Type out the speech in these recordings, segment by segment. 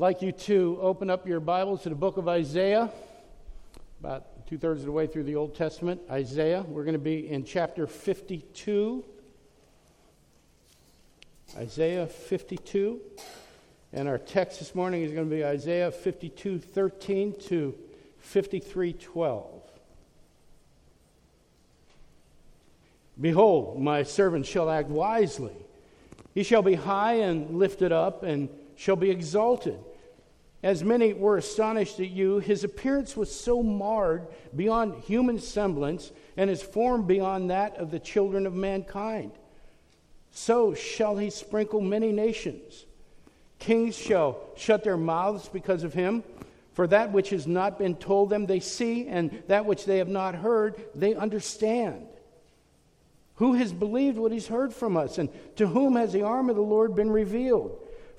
Like you to open up your Bibles to the book of Isaiah, about two thirds of the way through the Old Testament. Isaiah, we're going to be in chapter 52. Isaiah 52. And our text this morning is going to be Isaiah 52 13 to 53 12. Behold, my servant shall act wisely. He shall be high and lifted up and shall be exalted. As many were astonished at you, his appearance was so marred beyond human semblance, and his form beyond that of the children of mankind. So shall he sprinkle many nations. Kings shall shut their mouths because of him. For that which has not been told them, they see, and that which they have not heard, they understand. Who has believed what he's heard from us? And to whom has the arm of the Lord been revealed?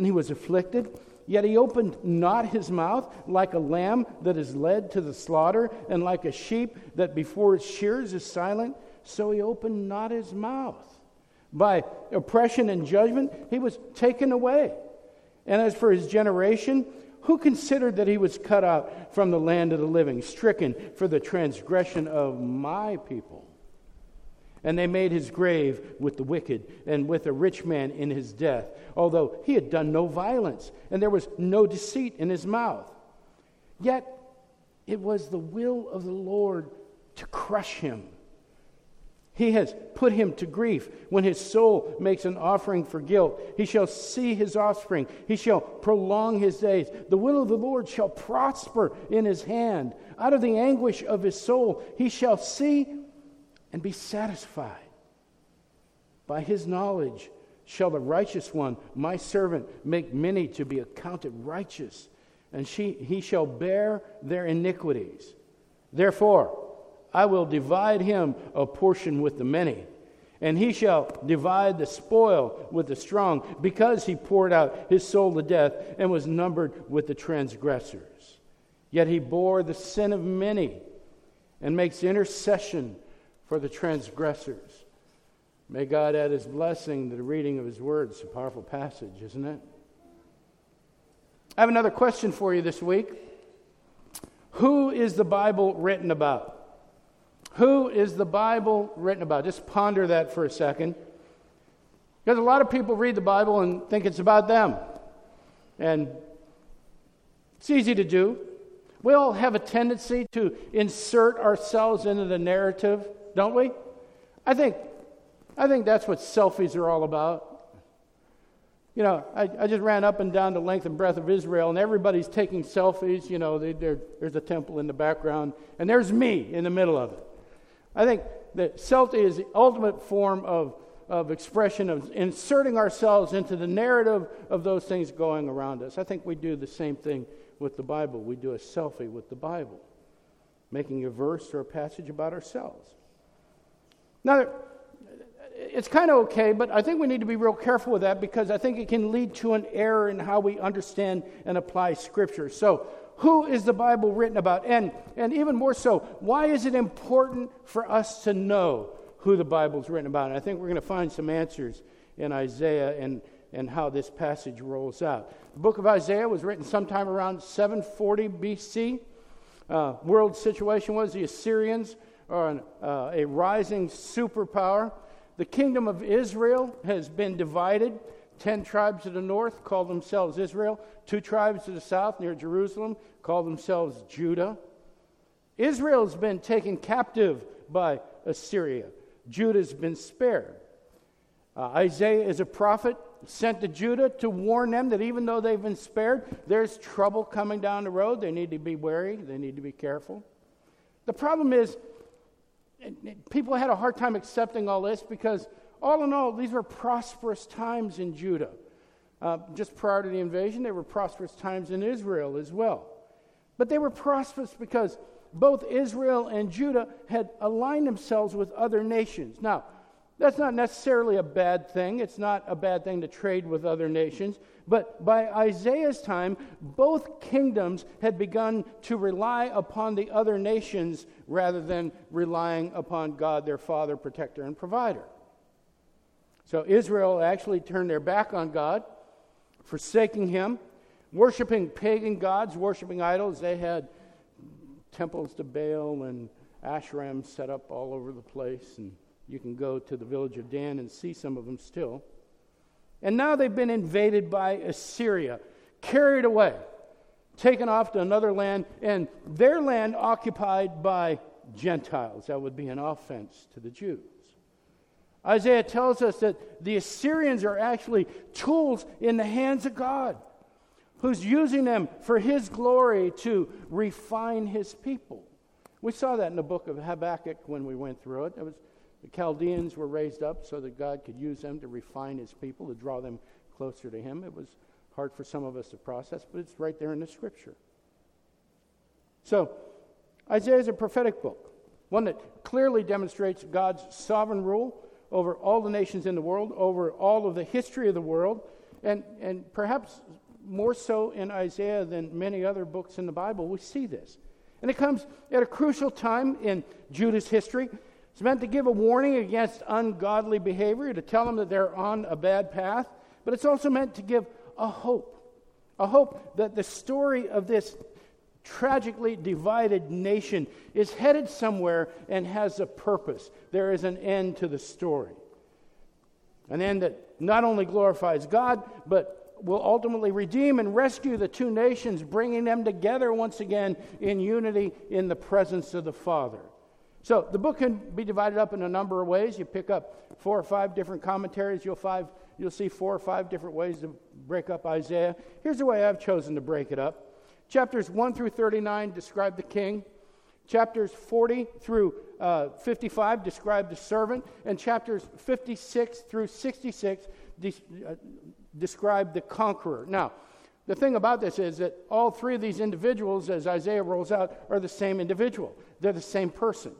and he was afflicted, yet he opened not his mouth, like a lamb that is led to the slaughter, and like a sheep that before its shears is silent, so he opened not his mouth. By oppression and judgment, he was taken away. And as for his generation, who considered that he was cut out from the land of the living, stricken for the transgression of my people? And they made his grave with the wicked and with a rich man in his death, although he had done no violence and there was no deceit in his mouth. Yet it was the will of the Lord to crush him. He has put him to grief. When his soul makes an offering for guilt, he shall see his offspring. He shall prolong his days. The will of the Lord shall prosper in his hand. Out of the anguish of his soul, he shall see and be satisfied. By his knowledge shall the righteous one, my servant, make many to be accounted righteous, and she, he shall bear their iniquities. Therefore, I will divide him a portion with the many, and he shall divide the spoil with the strong, because he poured out his soul to death and was numbered with the transgressors. Yet he bore the sin of many and makes intercession for the transgressors. May God add his blessing to the reading of his words. It's a powerful passage, isn't it? I have another question for you this week. Who is the Bible written about? Who is the Bible written about? Just ponder that for a second. Because a lot of people read the Bible and think it's about them. And it's easy to do. We all have a tendency to insert ourselves into the narrative, don't we? I think, I think that's what selfies are all about. You know, I, I just ran up and down the length and breadth of Israel, and everybody's taking selfies. You know, they, there's a temple in the background, and there's me in the middle of it. I think that selfie is the ultimate form of, of expression of inserting ourselves into the narrative of those things going around us. I think we do the same thing with the Bible. We do a selfie with the Bible, making a verse or a passage about ourselves. Now, it's kind of okay, but I think we need to be real careful with that because I think it can lead to an error in how we understand and apply Scripture. So, who is the Bible written about? And, and even more so, why is it important for us to know who the Bible is written about? And I think we're going to find some answers in Isaiah and, and how this passage rolls out. The book of Isaiah was written sometime around 740 BC. Uh, world situation was the Assyrians an, uh, a rising superpower. The kingdom of Israel has been divided. Ten tribes to the north call themselves Israel. Two tribes to the south near Jerusalem call themselves Judah. Israel's been taken captive by Assyria. Judah's been spared. Uh, Isaiah is a prophet sent to Judah to warn them that even though they've been spared, there's trouble coming down the road. They need to be wary, they need to be careful. The problem is, people had a hard time accepting all this because, all in all, these were prosperous times in Judah. Uh, just prior to the invasion, there were prosperous times in Israel as well. But they were prosperous because both Israel and Judah had aligned themselves with other nations. Now, that's not necessarily a bad thing. It's not a bad thing to trade with other nations. But by Isaiah's time, both kingdoms had begun to rely upon the other nations rather than relying upon God, their father, protector, and provider. So Israel actually turned their back on God, forsaking him, worshiping pagan gods, worshiping idols. They had temples to Baal and Asherim set up all over the place. And you can go to the village of Dan and see some of them still. And now they've been invaded by Assyria, carried away, taken off to another land, and their land occupied by Gentiles. That would be an offense to the Jews. Isaiah tells us that the Assyrians are actually tools in the hands of God, who's using them for his glory to refine his people. We saw that in the book of Habakkuk when we went through it. It was the Chaldeans were raised up so that God could use them to refine his people, to draw them closer to him. It was hard for some of us to process, but it's right there in the scripture. So, Isaiah is a prophetic book, one that clearly demonstrates God's sovereign rule over all the nations in the world, over all of the history of the world, and, and perhaps more so in Isaiah than many other books in the Bible, we see this. And it comes at a crucial time in Judah's history. It's meant to give a warning against ungodly behavior, to tell them that they're on a bad path, but it's also meant to give a hope. A hope that the story of this tragically divided nation is headed somewhere and has a purpose. There is an end to the story. An end that not only glorifies God, but will ultimately redeem and rescue the two nations, bringing them together once again in unity in the presence of the Father. So the book can be divided up in a number of ways. You pick up four or five different commentaries, you'll, five, you'll see four or five different ways to break up Isaiah. Here's the way I've chosen to break it up. Chapters 1 through 39 describe the king. Chapters 40 through uh, 55 describe the servant. And chapters 56 through 66 de- uh, describe the conqueror. Now, the thing about this is that all three of these individuals, as Isaiah rolls out, are the same individual. They're the same person.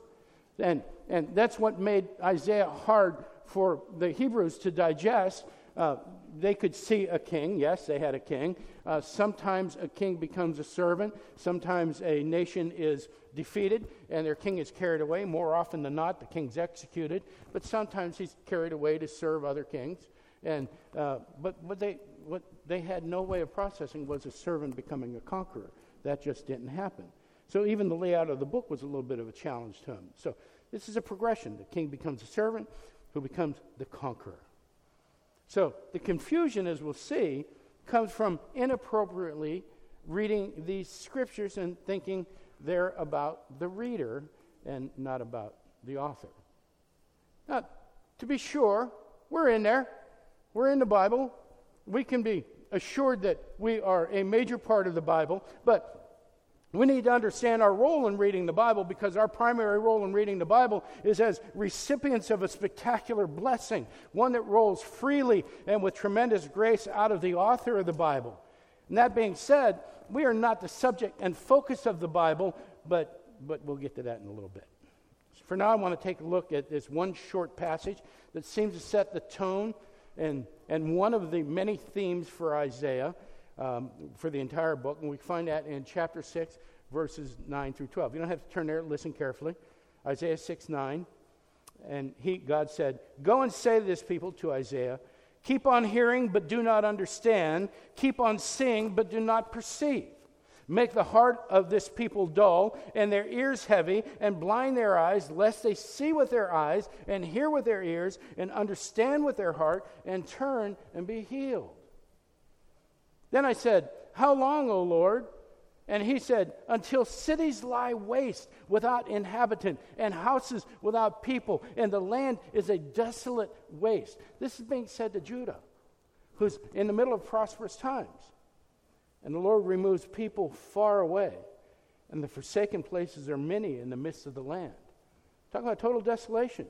And, and that's what made Isaiah hard for the Hebrews to digest. Uh, they could see a king. Yes, they had a king. Uh, sometimes a king becomes a servant. Sometimes a nation is defeated and their king is carried away. More often than not, the king's executed. But sometimes he's carried away to serve other kings. And, uh, but what they, what they had no way of processing was a servant becoming a conqueror. That just didn't happen. So even the layout of the book was a little bit of a challenge to them. So this is a progression. The king becomes a servant who becomes the conqueror. So the confusion, as we'll see, comes from inappropriately reading these scriptures and thinking they're about the reader and not about the author. Now, to be sure, we're in there. We're in the Bible. We can be assured that we are a major part of the Bible, but we need to understand our role in reading the Bible because our primary role in reading the Bible is as recipients of a spectacular blessing, one that rolls freely and with tremendous grace out of the author of the Bible. And that being said, we are not the subject and focus of the Bible, but, but we'll get to that in a little bit. For now, I want to take a look at this one short passage that seems to set the tone and, and one of the many themes for Isaiah um, for the entire book. And we find that in chapter 6, verses 9 through 12. You don't have to turn there, listen carefully. Isaiah 6 9. And he, God said, Go and say to this people, to Isaiah, Keep on hearing, but do not understand. Keep on seeing, but do not perceive. Make the heart of this people dull, and their ears heavy, and blind their eyes, lest they see with their eyes, and hear with their ears, and understand with their heart, and turn and be healed. Then I said, How long, O Lord? And he said, Until cities lie waste without inhabitant, and houses without people, and the land is a desolate waste. This is being said to Judah, who's in the middle of prosperous times. And the Lord removes people far away, and the forsaken places are many in the midst of the land. Talk about total desolation.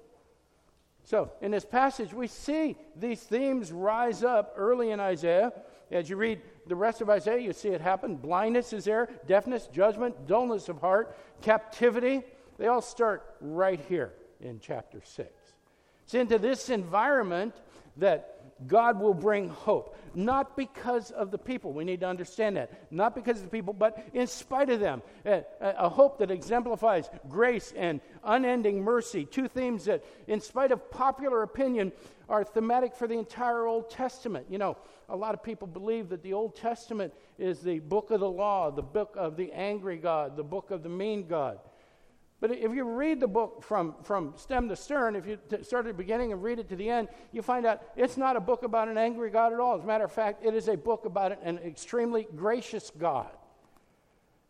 So, in this passage, we see these themes rise up early in Isaiah. As you read the rest of Isaiah, you see it happen. Blindness is there, deafness, judgment, dullness of heart, captivity. They all start right here in chapter 6. It's into this environment that God will bring hope. Not because of the people. We need to understand that. Not because of the people, but in spite of them. A, a, hope that exemplifies grace and unending mercy. Two themes that, in spite of popular opinion, are thematic for the entire Old Testament. You know, a lot of people believe that the Old Testament is the book of the law, the book of the angry God, the book of the mean God. But if you read the book from, from stem to stern, if you t- start at the beginning and read it to the end, you find out it's not a book about an angry God at all. As a matter of fact, it is a book about an extremely gracious God.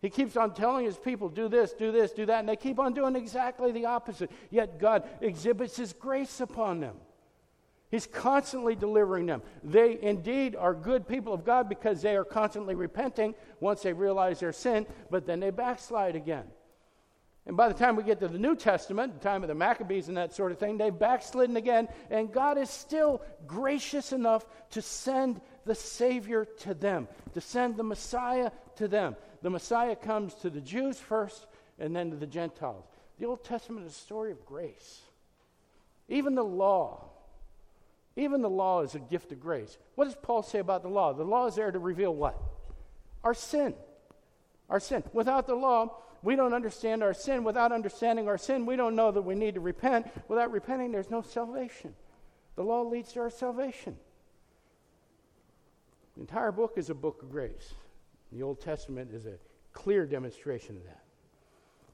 He keeps on telling his people, do this, do this, do that, and they keep on doing exactly the opposite. Yet God exhibits his grace upon them. He's constantly delivering them. They indeed are good people of God because they are constantly repenting once they realize their sin, but then they backslide again. And by the time we get to the New Testament, the time of the Maccabees and that sort of thing, they've backslidden again, and God is still gracious enough to send the Savior to them, to send the Messiah to them. The Messiah comes to the Jews first and then to the Gentiles. The Old Testament is a story of grace. Even the law, even the law is a gift of grace. What does Paul say about the law? The law is there to reveal what? Our sin. Our sin. Without the law, we don't understand our sin. Without understanding our sin, we don't know that we need to repent. Without repenting, there's no salvation. The law leads to our salvation. The entire book is a book of grace. The Old Testament is a clear demonstration of that.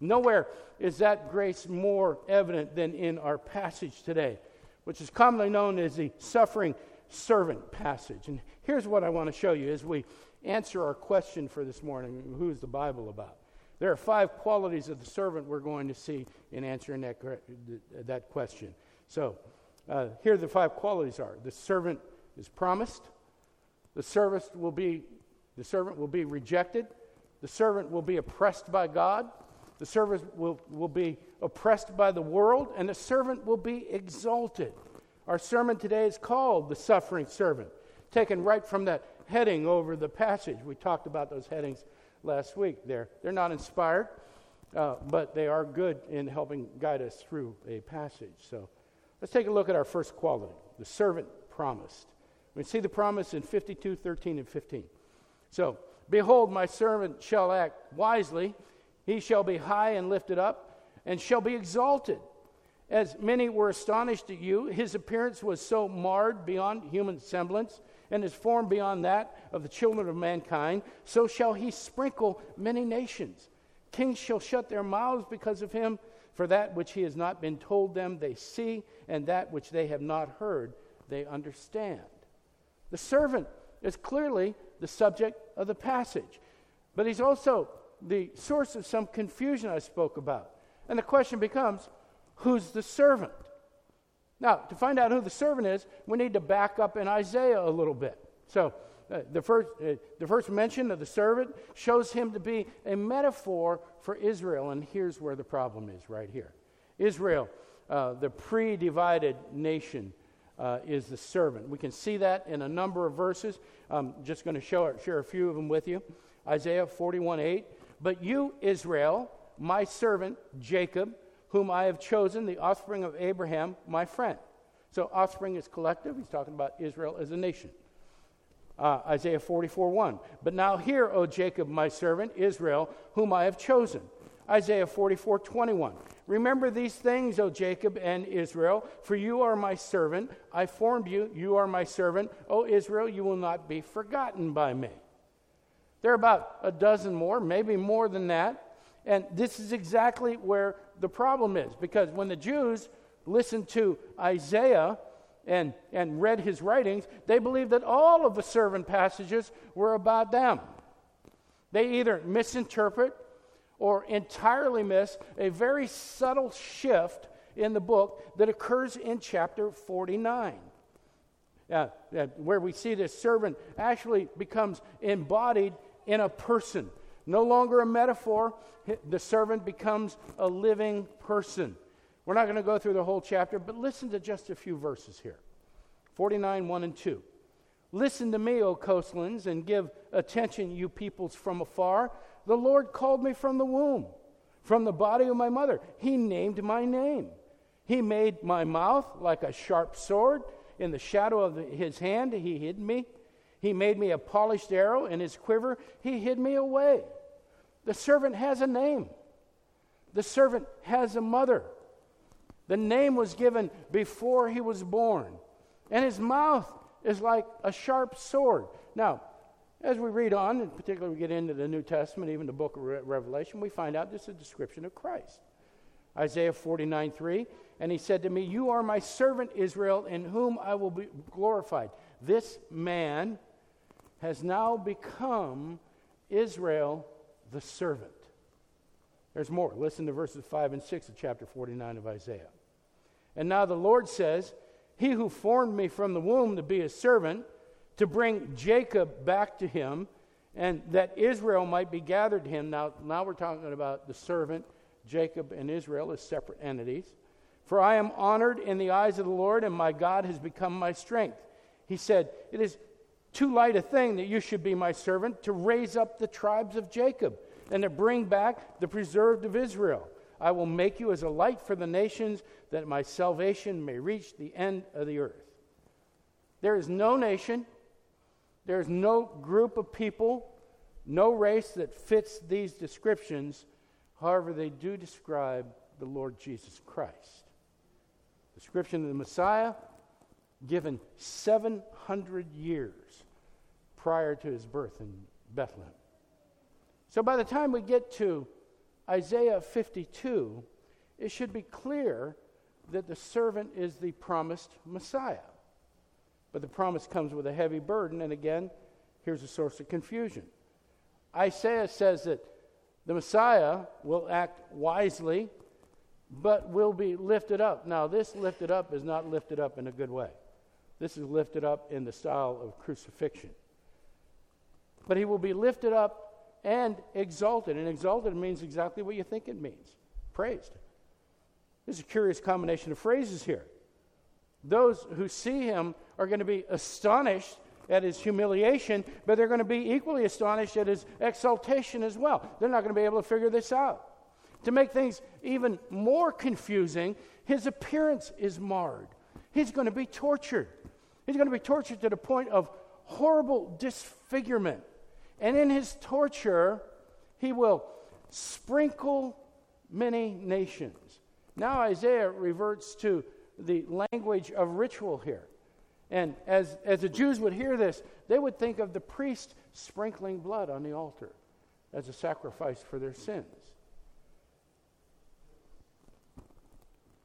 Nowhere is that grace more evident than in our passage today, which is commonly known as the suffering servant passage. And here's what I want to show you as we answer our question for this morning who's the Bible about? There are five qualities of the servant we're going to see in answering that, that question. So, uh, here the five qualities are the servant is promised, the servant will be, the servant will be rejected, the servant will be oppressed by God, the servant will, will be oppressed by the world, and the servant will be exalted. Our sermon today is called The Suffering Servant, taken right from that heading over the passage. We talked about those headings last week. They're, they're not inspired, uh, but they are good in helping guide us through a passage. So let's take a look at our first quality the servant promised. We see the promise in 52, 13, and 15. So, behold, my servant shall act wisely, he shall be high and lifted up, and shall be exalted. As many were astonished at you, his appearance was so marred beyond human semblance and his form beyond that of the children of mankind, so shall he sprinkle many nations. Kings shall shut their mouths because of him, for that which he has not been told them they see, and that which they have not heard they understand. The servant is clearly the subject of the passage, but he's also the source of some confusion I spoke about. And the question becomes who's the servant? Now, to find out who the servant is, we need to back up in Isaiah a little bit. So, uh, the, first, uh, the first mention of the servant shows him to be a metaphor for Israel, and here's where the problem is right here. Israel, uh, the pre divided nation, uh, is the servant. We can see that in a number of verses. I'm just going to show, share a few of them with you. Isaiah 41 8. But you, Israel, my servant Jacob, whom I have chosen, the offspring of Abraham, my friend. So, offspring is collective. He's talking about Israel as a nation. Uh, Isaiah 44 1. But now hear, O Jacob, my servant, Israel, whom I have chosen. Isaiah 44 21. Remember these things, O Jacob and Israel, for you are my servant. I formed you. You are my servant. O Israel, you will not be forgotten by me. There are about a dozen more, maybe more than that. And this is exactly where the problem is because when the Jews listened to Isaiah and, and read his writings, they believed that all of the servant passages were about them. They either misinterpret or entirely miss a very subtle shift in the book that occurs in chapter 49. Uh, uh, where we see this servant actually becomes embodied in a person. No longer a metaphor, the servant becomes a living person. We're not going to go through the whole chapter, but listen to just a few verses here 49, 1 and 2. Listen to me, O coastlands, and give attention, you peoples from afar. The Lord called me from the womb, from the body of my mother. He named my name. He made my mouth like a sharp sword. In the shadow of his hand, he hid me. He made me a polished arrow. In his quiver, he hid me away. The servant has a name, the servant has a mother. The name was given before he was born, and his mouth is like a sharp sword. Now, as we read on, and particularly we get into the New Testament, even the book of Re- Revelation, we find out this is a description of Christ. Isaiah 49 3, and he said to me, You are my servant Israel, in whom I will be glorified. This man has now become Israel the servant. There's more. Listen to verses 5 and 6 of chapter 49 of Isaiah. And now the Lord says, He who formed me from the womb to be a servant, to bring Jacob back to him, and that Israel might be gathered to him. Now, now we're talking about the servant, Jacob and Israel as separate entities. For I am honored in the eyes of the Lord, and my God has become my strength. He said, It is too light a thing that you should be my servant to raise up the tribes of Jacob and to bring back the preserved of Israel. I will make you as a light for the nations that my salvation may reach the end of the earth. There is no nation, there is no group of people, no race that fits these descriptions. However, they do describe the Lord Jesus Christ. Description of the Messiah given 700 years prior to his birth in Bethlehem. So by the time we get to Isaiah 52, it should be clear that the servant is the promised Messiah. But the promise comes with a heavy burden, and again, here's a source of confusion. Isaiah says that the Messiah will act wisely, but will be lifted up. Now, this lifted up is not lifted up in a good way. This is lifted up in the style of crucifixion but he will be lifted up and exalted. And exalted means exactly what you think it means praised. There's a curious combination of phrases here. Those who see him are going to be astonished at his humiliation, but they're going to be equally astonished at his exaltation as well. They're not going to be able to figure this out. To make things even more confusing, his appearance is marred. He's going to be tortured. He's going to be tortured to the point of horrible disfigurement. And in his torture, he will sprinkle many nations. Now Isaiah reverts to the language of ritual here. And as, as the Jews would hear this, they would think of the priest sprinkling blood on the altar as a sacrifice for their sins.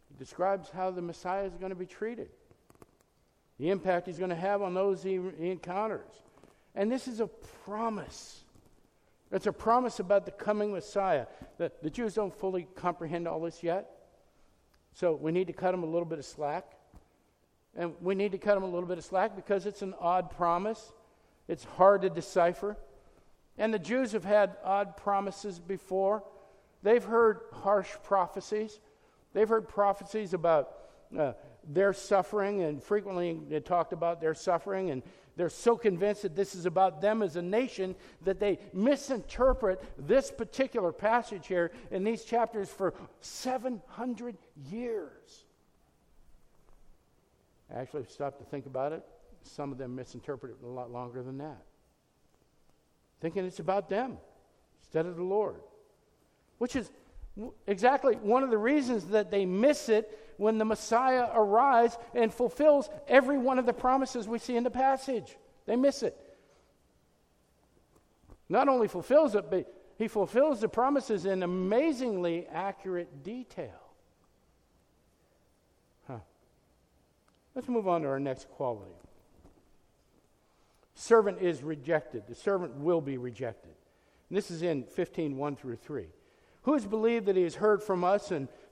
He describes how the Messiah is going to be treated, the impact he's going to have on those he, he encounters. And this is a promise. It's a promise about the coming Messiah. The, the Jews don't fully comprehend all this yet. So we need to cut them a little bit of slack. And we need to cut them a little bit of slack because it's an odd promise. It's hard to decipher. And the Jews have had odd promises before. They've heard harsh prophecies. They've heard prophecies about uh, their suffering, and frequently they talked about their suffering and they're so convinced that this is about them as a nation that they misinterpret this particular passage here in these chapters for 700 years. Actually, stop to think about it. Some of them misinterpret it a lot longer than that, thinking it's about them instead of the Lord, which is exactly one of the reasons that they miss it when the Messiah arrives and fulfills every one of the promises we see in the passage. They miss it. not only fulfills it, but he fulfills the promises in amazingly accurate detail. Huh. Let's move on to our next quality. Servant is rejected. The servant will be rejected. And this is in 15, 1 through 3. Who has believed that he has heard from us, and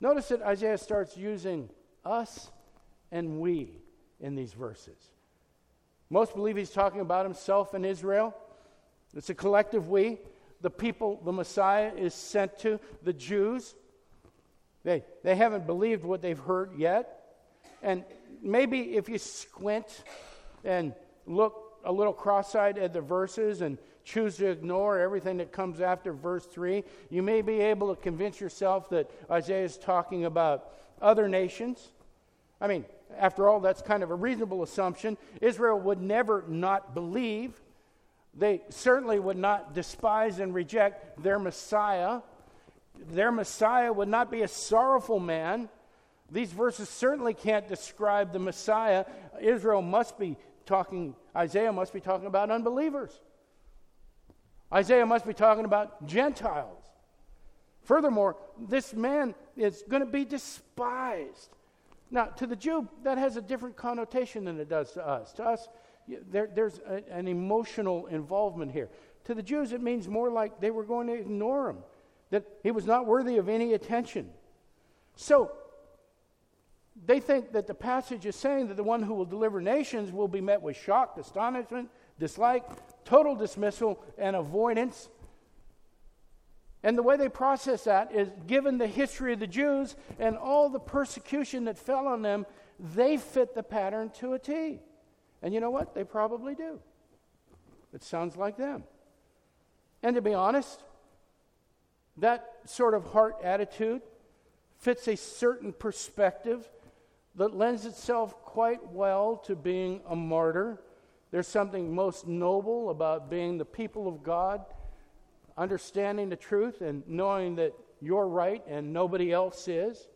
Notice that Isaiah starts using us and we in these verses. Most believe he's talking about himself and Israel. It's a collective we. The people the Messiah is sent to, the Jews. They, they haven't believed what they've heard yet. And maybe if you squint and look a little cross eyed at the verses and choose to ignore everything that comes after verse 3, you may be able to convince yourself that Isaiah is talking about other nations. I mean, after all, that's kind of a reasonable assumption. Israel would never not believe. They certainly would not despise and reject their Messiah. Their Messiah would not be a sorrowful man. These verses certainly can't describe the Messiah. Israel must be talking, Isaiah must be talking about unbelievers. Isaiah must be talking about Gentiles. Furthermore, this man is going to be despised. Now, to the Jew, that has a different connotation than it does to us. To us, there, there's a, an emotional involvement here. To the Jews, it means more like they were going to ignore him, that he was not worthy of any attention. So, they think that the passage is saying that the one who will deliver nations will be met with shock, astonishment, dislike, total dismissal, and avoidance and the way they process that is given the history of the Jews and all the persecution that fell on them, they fit the pattern to a T. And you know what? They probably do. It sounds like them. And to be honest, that sort of heart attitude fits a certain perspective that lends itself quite well to being a martyr. There's something most noble about being the people of God understanding the truth and knowing that you're right and nobody else is.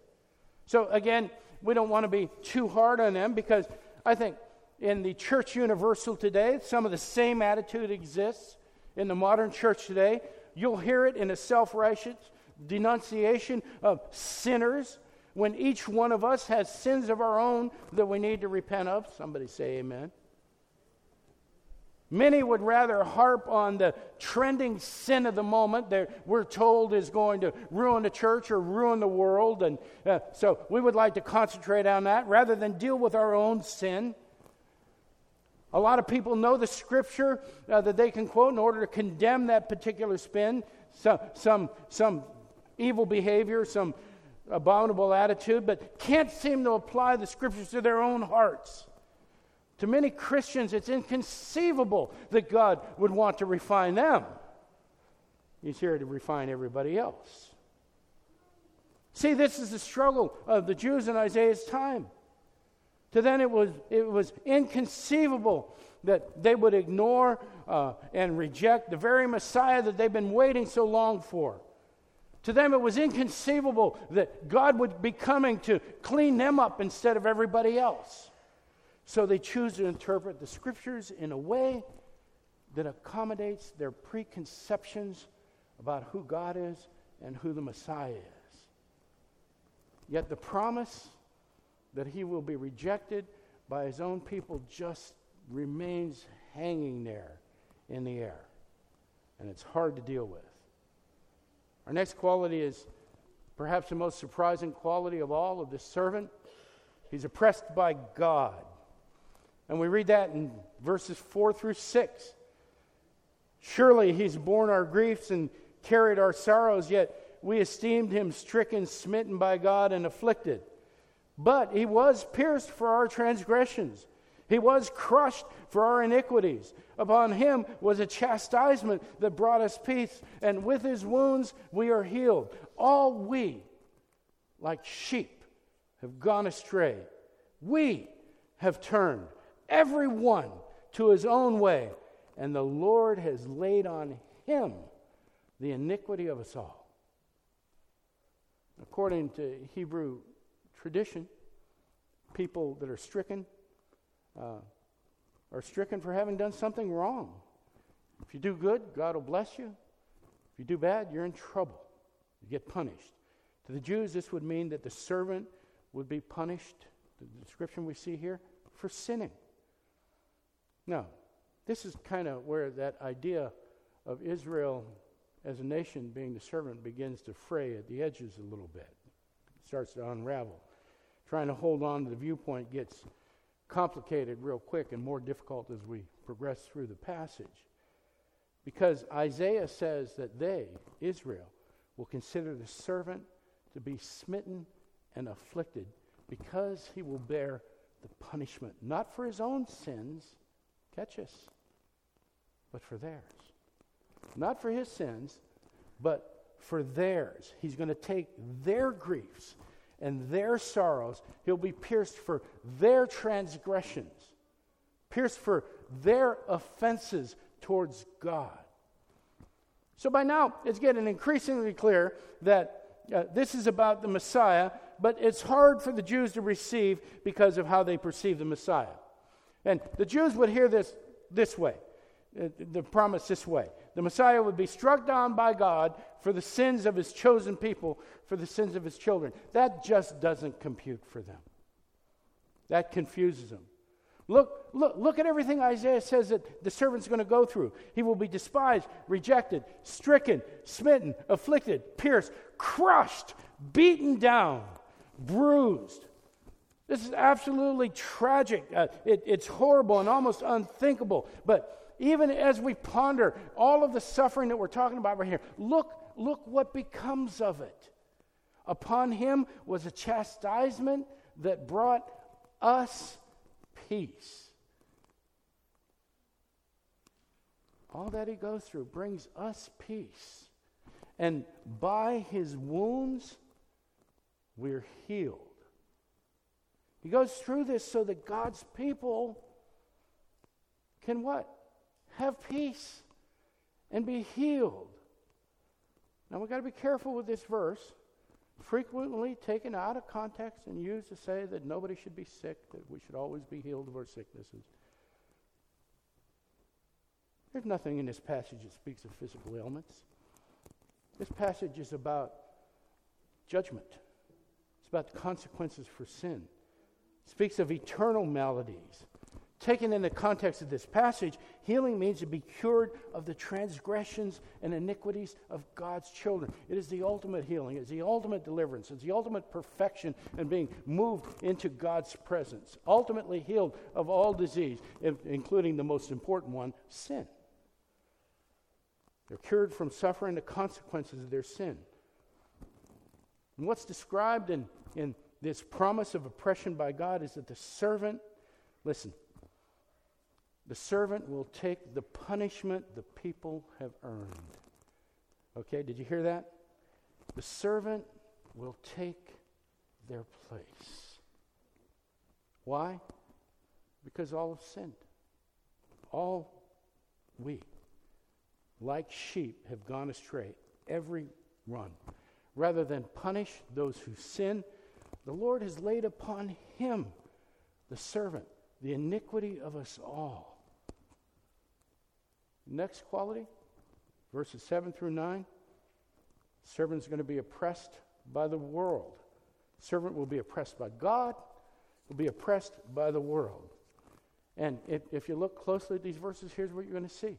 So, again, we don't want to be too hard on them because I think in the church universal today, some of the same attitude exists in the modern church today. You'll hear it in a self righteous denunciation of sinners when each one of us has sins of our own that we need to repent of. Somebody say amen. Many would rather harp on the trending sin of the moment that we're told is going to ruin the church or ruin the world. And uh, so we would like to concentrate on that rather than deal with our own sin. A lot of people know the scripture uh, that they can quote in order to condemn that particular spin, some, some, some evil behavior, some abominable attitude, but can't seem to apply the scriptures to their own hearts. To many Christians, it's inconceivable that God would want to refine them. He's here to refine everybody else. See, this is the struggle of the Jews in Isaiah's time. To them, it was, it was inconceivable that they would ignore uh, and reject the very Messiah that they've been waiting so long for. To them, it was inconceivable that God would be coming to clean them up instead of everybody else. So they choose to interpret the scriptures in a way that accommodates their preconceptions about who God is and who the Messiah is. Yet the promise that he will be rejected by his own people just remains hanging there in the air. And it's hard to deal with. Our next quality is perhaps the most surprising quality of all of this servant. He's oppressed by God. And we read that in verses 4 through 6. Surely he's borne our griefs and carried our sorrows, yet we esteemed him stricken, smitten by God, and afflicted. But he was pierced for our transgressions, He was crushed for our iniquities. Upon him was a chastisement that brought us peace, and with his wounds we are healed. All we, like sheep, have gone astray. We have turned, every one, to his own way, and the Lord has laid on him the iniquity of us all. According to Hebrew tradition, people that are stricken uh, are stricken for having done something wrong. If you do good, God will bless you. If you do bad, you're in trouble. You get punished. To the Jews, this would mean that the servant would be punished, the description we see here, for sinning. Now, this is kind of where that idea of Israel as a nation being the servant begins to fray at the edges a little bit. It starts to unravel. Trying to hold on to the viewpoint gets complicated real quick and more difficult as we progress through the passage. Because Isaiah says that they, Israel, will consider the servant to be smitten and afflicted because he will bear the punishment, not for his own sins, catch us, but for theirs. Not for his sins, but for theirs. He's going to take their griefs and their sorrows. He'll be pierced for their transgressions, pierced for their offenses towards God. So by now, it's getting increasingly clear that uh, this is about the Messiah, but it's hard for the Jews to receive because of how they perceive the Messiah. And the Jews would hear this this way, uh, the promise this way the Messiah would be struck down by God for the sins of his chosen people, for the sins of his children. That just doesn't compute for them. That confuses them. Look, look, look at everything Isaiah says that the servant's going to go through. He will be despised, rejected, stricken, smitten, afflicted, pierced, crushed, beaten down, bruised. This is absolutely tragic. Uh, it, it's horrible and almost unthinkable. But even as we ponder all of the suffering that we're talking about right here, look, look what becomes of it. Upon him was a chastisement that brought us peace. All that he goes through brings us peace. And by his wounds, we're healed. He goes through this so that God's people can what? have peace and be healed. Now we've got to be careful with this verse, frequently taken out of context and used to say that nobody should be sick, that we should always be healed of our sicknesses. There's nothing in this passage that speaks of physical ailments. This passage is about judgment. It's about the consequences for sin. It speaks of eternal maladies taken in the context of this passage, healing means to be cured of the transgressions and iniquities of God's children. It is the ultimate healing, it's the ultimate deliverance, it's the ultimate perfection and being moved into God's presence. Ultimately healed of all disease, including the most important one sin. They're cured from suffering the consequences of their sin. And what's described in, in this promise of oppression by God is that the servant, listen, the servant will take the punishment the people have earned. Okay, did you hear that? The servant will take their place. Why? Because all have sinned. All we, like sheep, have gone astray, every one. Rather than punish those who sin, the Lord has laid upon him, the servant, the iniquity of us all. Next quality, verses 7 through 9. Servant's going to be oppressed by the world. Servant will be oppressed by God, will be oppressed by the world. And if, if you look closely at these verses, here's what you're going to see.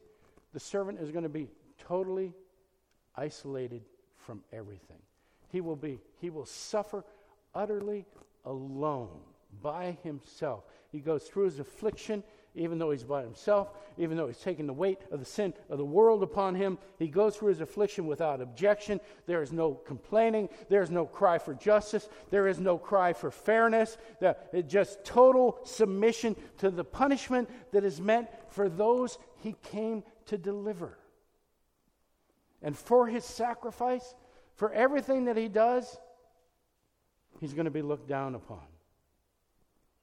The servant is going to be totally isolated from everything. He will be, he will suffer utterly alone by himself. He goes through his affliction even though he's by himself, even though he's taking the weight of the sin of the world upon him. He goes through his affliction without objection. There is no complaining. There is no cry for justice. There is no cry for fairness. Just total submission to the punishment that is meant for those he came to deliver. And for his sacrifice, for everything that he does, he's going to be looked down upon,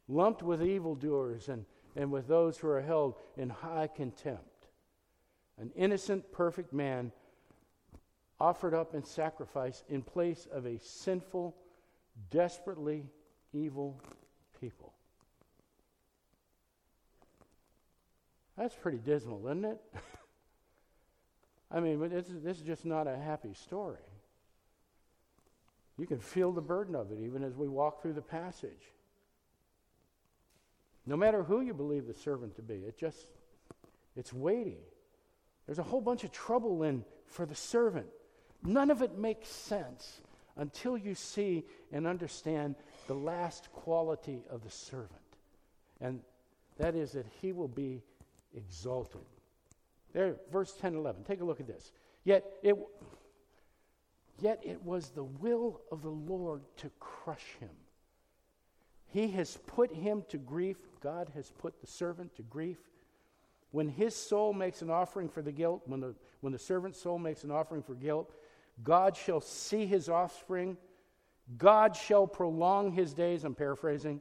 lumped with evildoers and and with those who are held in high contempt. An innocent, perfect man offered up in sacrifice in place of a sinful, desperately evil people. That's pretty dismal, isn't it? I mean, this is, this is just not a happy story. You can feel the burden of it even as we walk through the passage. No matter who you believe the servant to be, it just, it's weighty. There's a whole bunch of trouble in for the servant. None of it makes sense until you see and understand the last quality of the servant. And that is that he will be exalted. There, verse 10 11. Take a look at this. Yet it, yet it was the will of the Lord to crush him. He has put him to grief. God has put the servant to grief. When his soul makes an offering for the guilt, when the, when the servant's soul makes an offering for guilt, God shall see his offspring. God shall prolong his days. I'm paraphrasing.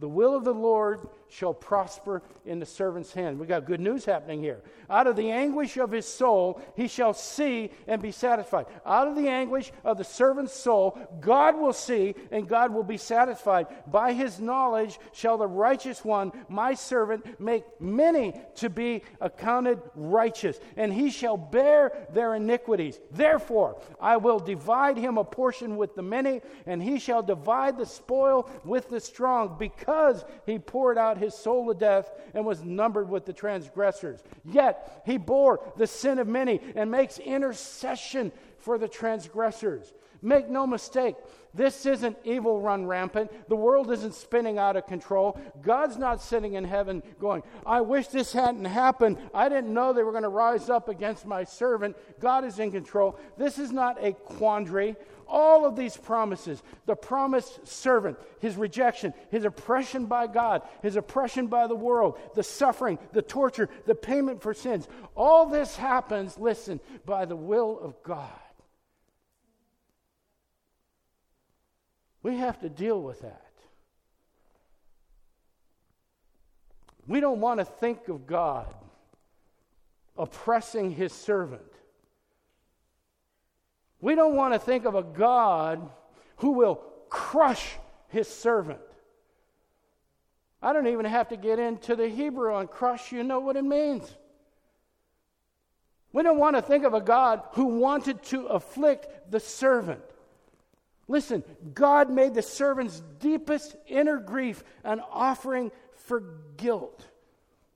The will of the Lord shall prosper in the servant's hand. We got good news happening here. Out of the anguish of his soul, he shall see and be satisfied. Out of the anguish of the servant's soul, God will see and God will be satisfied. By his knowledge shall the righteous one, my servant, make many to be accounted righteous, and he shall bear their iniquities. Therefore, I will divide him a portion with the many, and he shall divide the spoil with the strong, because he poured out his soul to death and was numbered with the transgressors. Yet he bore the sin of many and makes intercession for the transgressors. Make no mistake, this isn't evil run rampant. The world isn't spinning out of control. God's not sitting in heaven going, I wish this hadn't happened. I didn't know they were going to rise up against my servant. God is in control. This is not a quandary all of these promises the promised servant, his rejection, his oppression by God, his oppression by the world, the suffering, the torture, the payment for sins all this happens, listen, by the will of God. We have to deal with that. We don't want to think of God oppressing his servant. We don't want to think of a God who will crush his servant. I don't even have to get into the Hebrew on crush, you know what it means. We don't want to think of a God who wanted to afflict the servant. Listen, God made the servant's deepest inner grief an offering for guilt.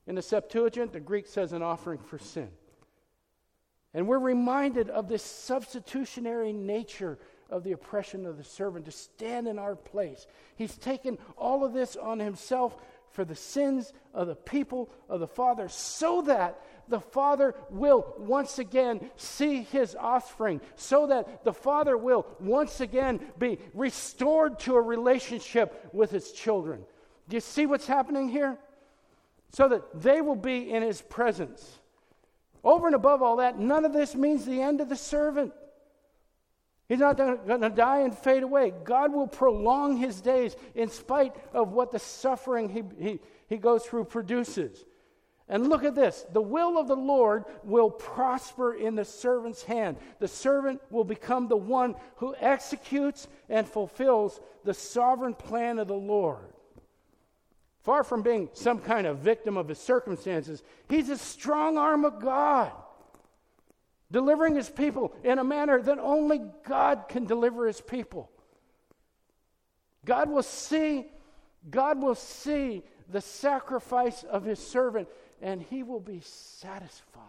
In the Septuagint, the Greek says an offering for sin. And we're reminded of this substitutionary nature of the oppression of the servant to stand in our place. He's taken all of this on himself for the sins of the people of the Father so that the Father will once again see his offspring, so that the Father will once again be restored to a relationship with his children. Do you see what's happening here? So that they will be in his presence. Over and above all that, none of this means the end of the servant. He's not going to die and fade away. God will prolong his days in spite of what the suffering he, he, he goes through produces. And look at this the will of the Lord will prosper in the servant's hand. The servant will become the one who executes and fulfills the sovereign plan of the Lord. Far from being some kind of victim of his circumstances, he's a strong arm of God, delivering his people in a manner that only God can deliver his people. God will see, God will see the sacrifice of his servant, and he will be satisfied.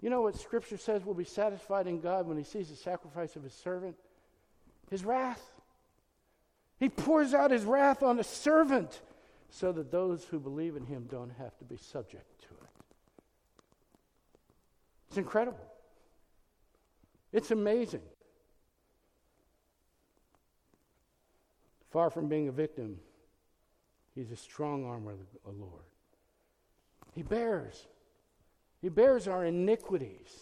You know what Scripture says will be satisfied in God when he sees the sacrifice of his servant? His wrath. He pours out his wrath on a servant so that those who believe in him don't have to be subject to it. It's incredible. It's amazing. Far from being a victim, he's a strong arm of the Lord. He bears. He bears our iniquities,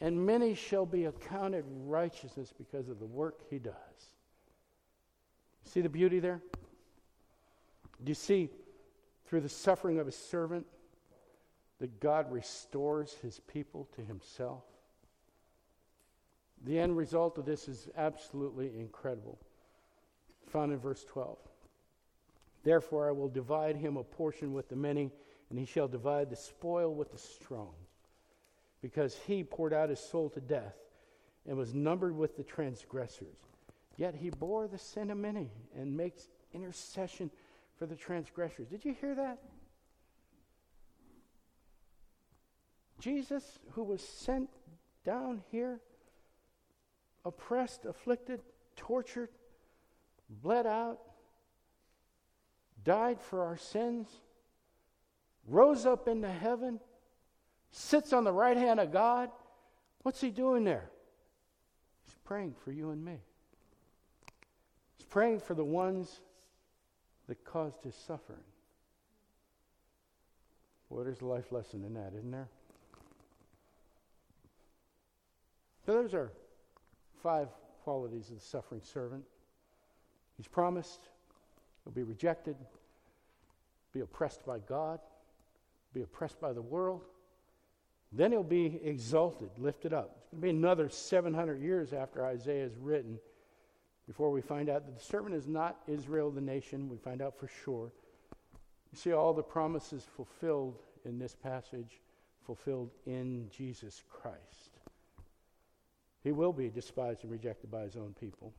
and many shall be accounted righteousness because of the work he does. See the beauty there? Do you see through the suffering of his servant that God restores his people to himself? The end result of this is absolutely incredible found in verse 12. Therefore, I will divide him a portion with the many, and he shall divide the spoil with the strong, because he poured out his soul to death and was numbered with the transgressors. Yet he bore the sin of many and makes intercession for the transgressors. Did you hear that? Jesus, who was sent down here, oppressed, afflicted, tortured, bled out, died for our sins, rose up into heaven, sits on the right hand of God. What's he doing there? He's praying for you and me. Praying for the ones that caused his suffering. Well, there's a life lesson in that, isn't there? So those are five qualities of the suffering servant. He's promised he'll be rejected, be oppressed by God, be oppressed by the world. Then he'll be exalted, lifted up. It's going to be another 700 years after Isaiah is written before we find out that the servant is not Israel, the nation. We find out for sure. You see all the promises fulfilled in this passage, fulfilled in Jesus Christ. He will be despised and rejected by his own people.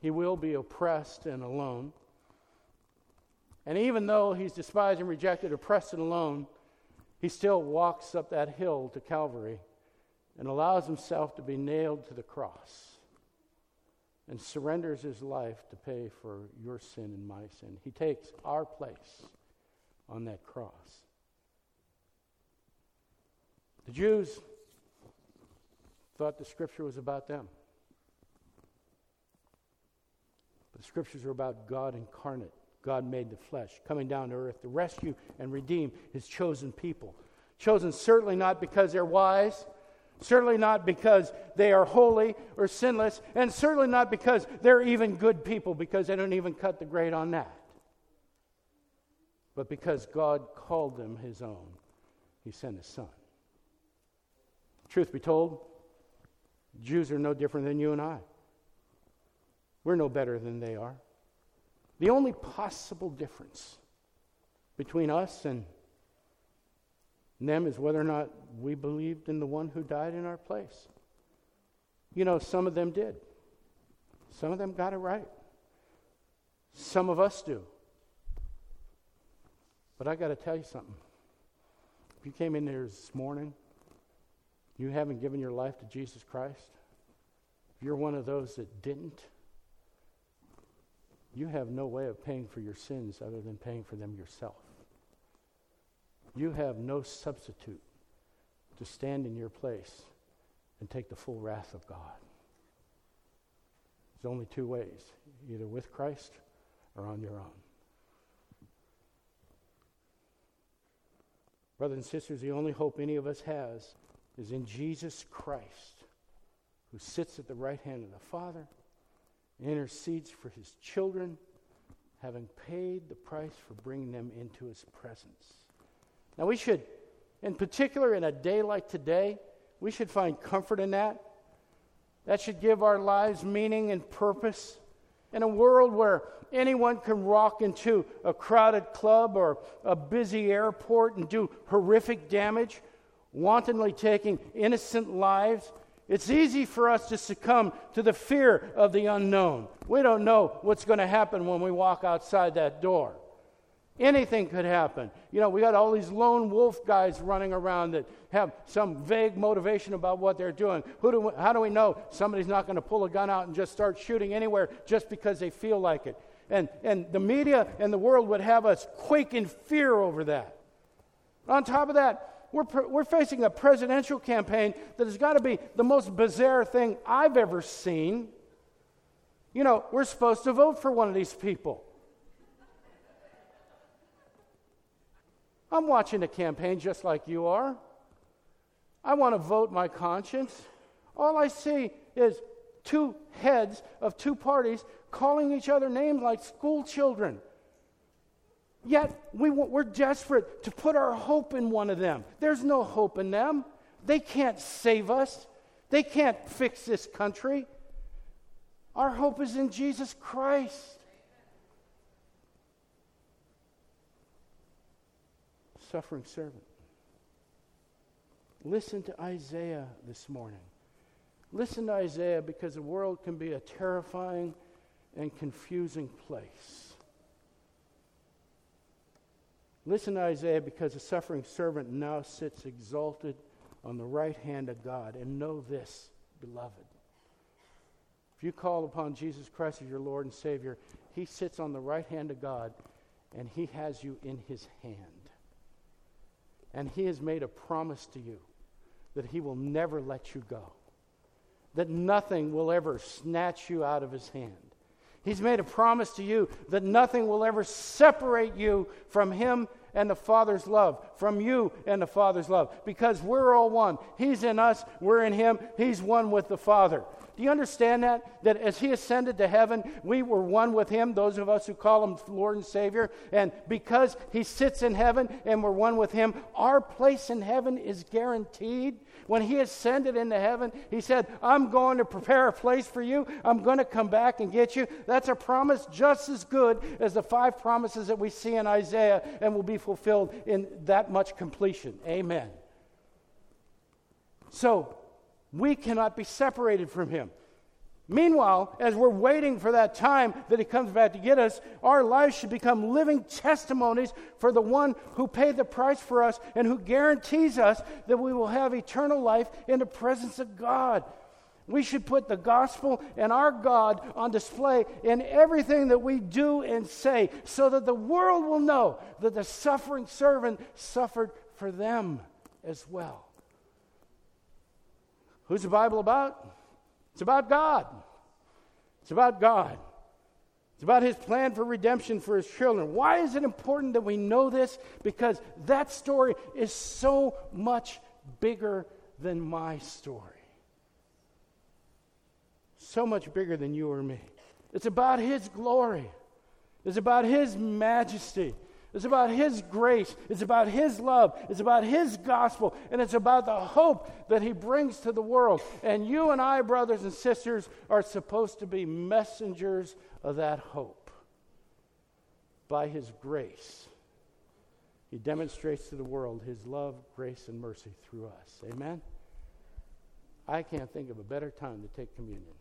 He will be oppressed and alone. And even though he's despised and rejected, oppressed and alone, he still walks up that hill to Calvary and allows himself to be nailed to the cross and surrenders his life to pay for your sin and my sin. He takes our place on that cross. The Jews thought the scripture was about them. But the scriptures are about God incarnate, God made the flesh, coming down to earth to rescue and redeem his chosen people. Chosen certainly not because they're wise, certainly not because they are holy or sinless, and certainly not because they're even good people, because they don't even cut the grade on that. But because God called them his own, he sent his son. Truth be told, Jews are no different than you and I. We're no better than they are. The only possible difference between us and them is whether or not we believed in the one who died in our place. You know, some of them did. Some of them got it right. Some of us do. But I got to tell you something. If you came in here this morning, you haven't given your life to Jesus Christ, if you're one of those that didn't, you have no way of paying for your sins other than paying for them yourself. You have no substitute to stand in your place and take the full wrath of God. There's only two ways either with Christ or on your own. Brothers and sisters, the only hope any of us has is in Jesus Christ, who sits at the right hand of the Father intercedes for his children, having paid the price for bringing them into his presence. Now, we should, in particular, in a day like today, we should find comfort in that. That should give our lives meaning and purpose. In a world where anyone can walk into a crowded club or a busy airport and do horrific damage, wantonly taking innocent lives, it's easy for us to succumb to the fear of the unknown. We don't know what's going to happen when we walk outside that door. Anything could happen. You know, we got all these lone wolf guys running around that have some vague motivation about what they're doing. Who do we, how do we know somebody's not going to pull a gun out and just start shooting anywhere just because they feel like it? And, and the media and the world would have us quake in fear over that. On top of that, we're, we're facing a presidential campaign that has got to be the most bizarre thing I've ever seen. You know, we're supposed to vote for one of these people. I'm watching a campaign just like you are. I want to vote my conscience. All I see is two heads of two parties calling each other names like school children. Yet we, we're desperate to put our hope in one of them. There's no hope in them. They can't save us, they can't fix this country. Our hope is in Jesus Christ. Suffering servant. Listen to Isaiah this morning. Listen to Isaiah because the world can be a terrifying and confusing place. Listen to Isaiah because the suffering servant now sits exalted on the right hand of God. And know this, beloved. If you call upon Jesus Christ as your Lord and Savior, He sits on the right hand of God and He has you in His hand. And He has made a promise to you that He will never let you go, that nothing will ever snatch you out of His hand. He's made a promise to you that nothing will ever separate you from Him and the Father's love, from you and the Father's love, because we're all one. He's in us, we're in Him, He's one with the Father. Do you understand that? That as he ascended to heaven, we were one with him, those of us who call him Lord and Savior. And because he sits in heaven and we're one with him, our place in heaven is guaranteed. When he ascended into heaven, he said, I'm going to prepare a place for you. I'm going to come back and get you. That's a promise just as good as the five promises that we see in Isaiah and will be fulfilled in that much completion. Amen. So, we cannot be separated from him. Meanwhile, as we're waiting for that time that he comes back to get us, our lives should become living testimonies for the one who paid the price for us and who guarantees us that we will have eternal life in the presence of God. We should put the gospel and our God on display in everything that we do and say so that the world will know that the suffering servant suffered for them as well. Who's the Bible about? It's about God. It's about God. It's about his plan for redemption for his children. Why is it important that we know this? Because that story is so much bigger than my story. So much bigger than you or me. It's about his glory, it's about his majesty. It's about His grace. It's about His love. It's about His gospel. And it's about the hope that He brings to the world. And you and I, brothers and sisters, are supposed to be messengers of that hope. By His grace, He demonstrates to the world His love, grace, and mercy through us. Amen? I can't think of a better time to take communion.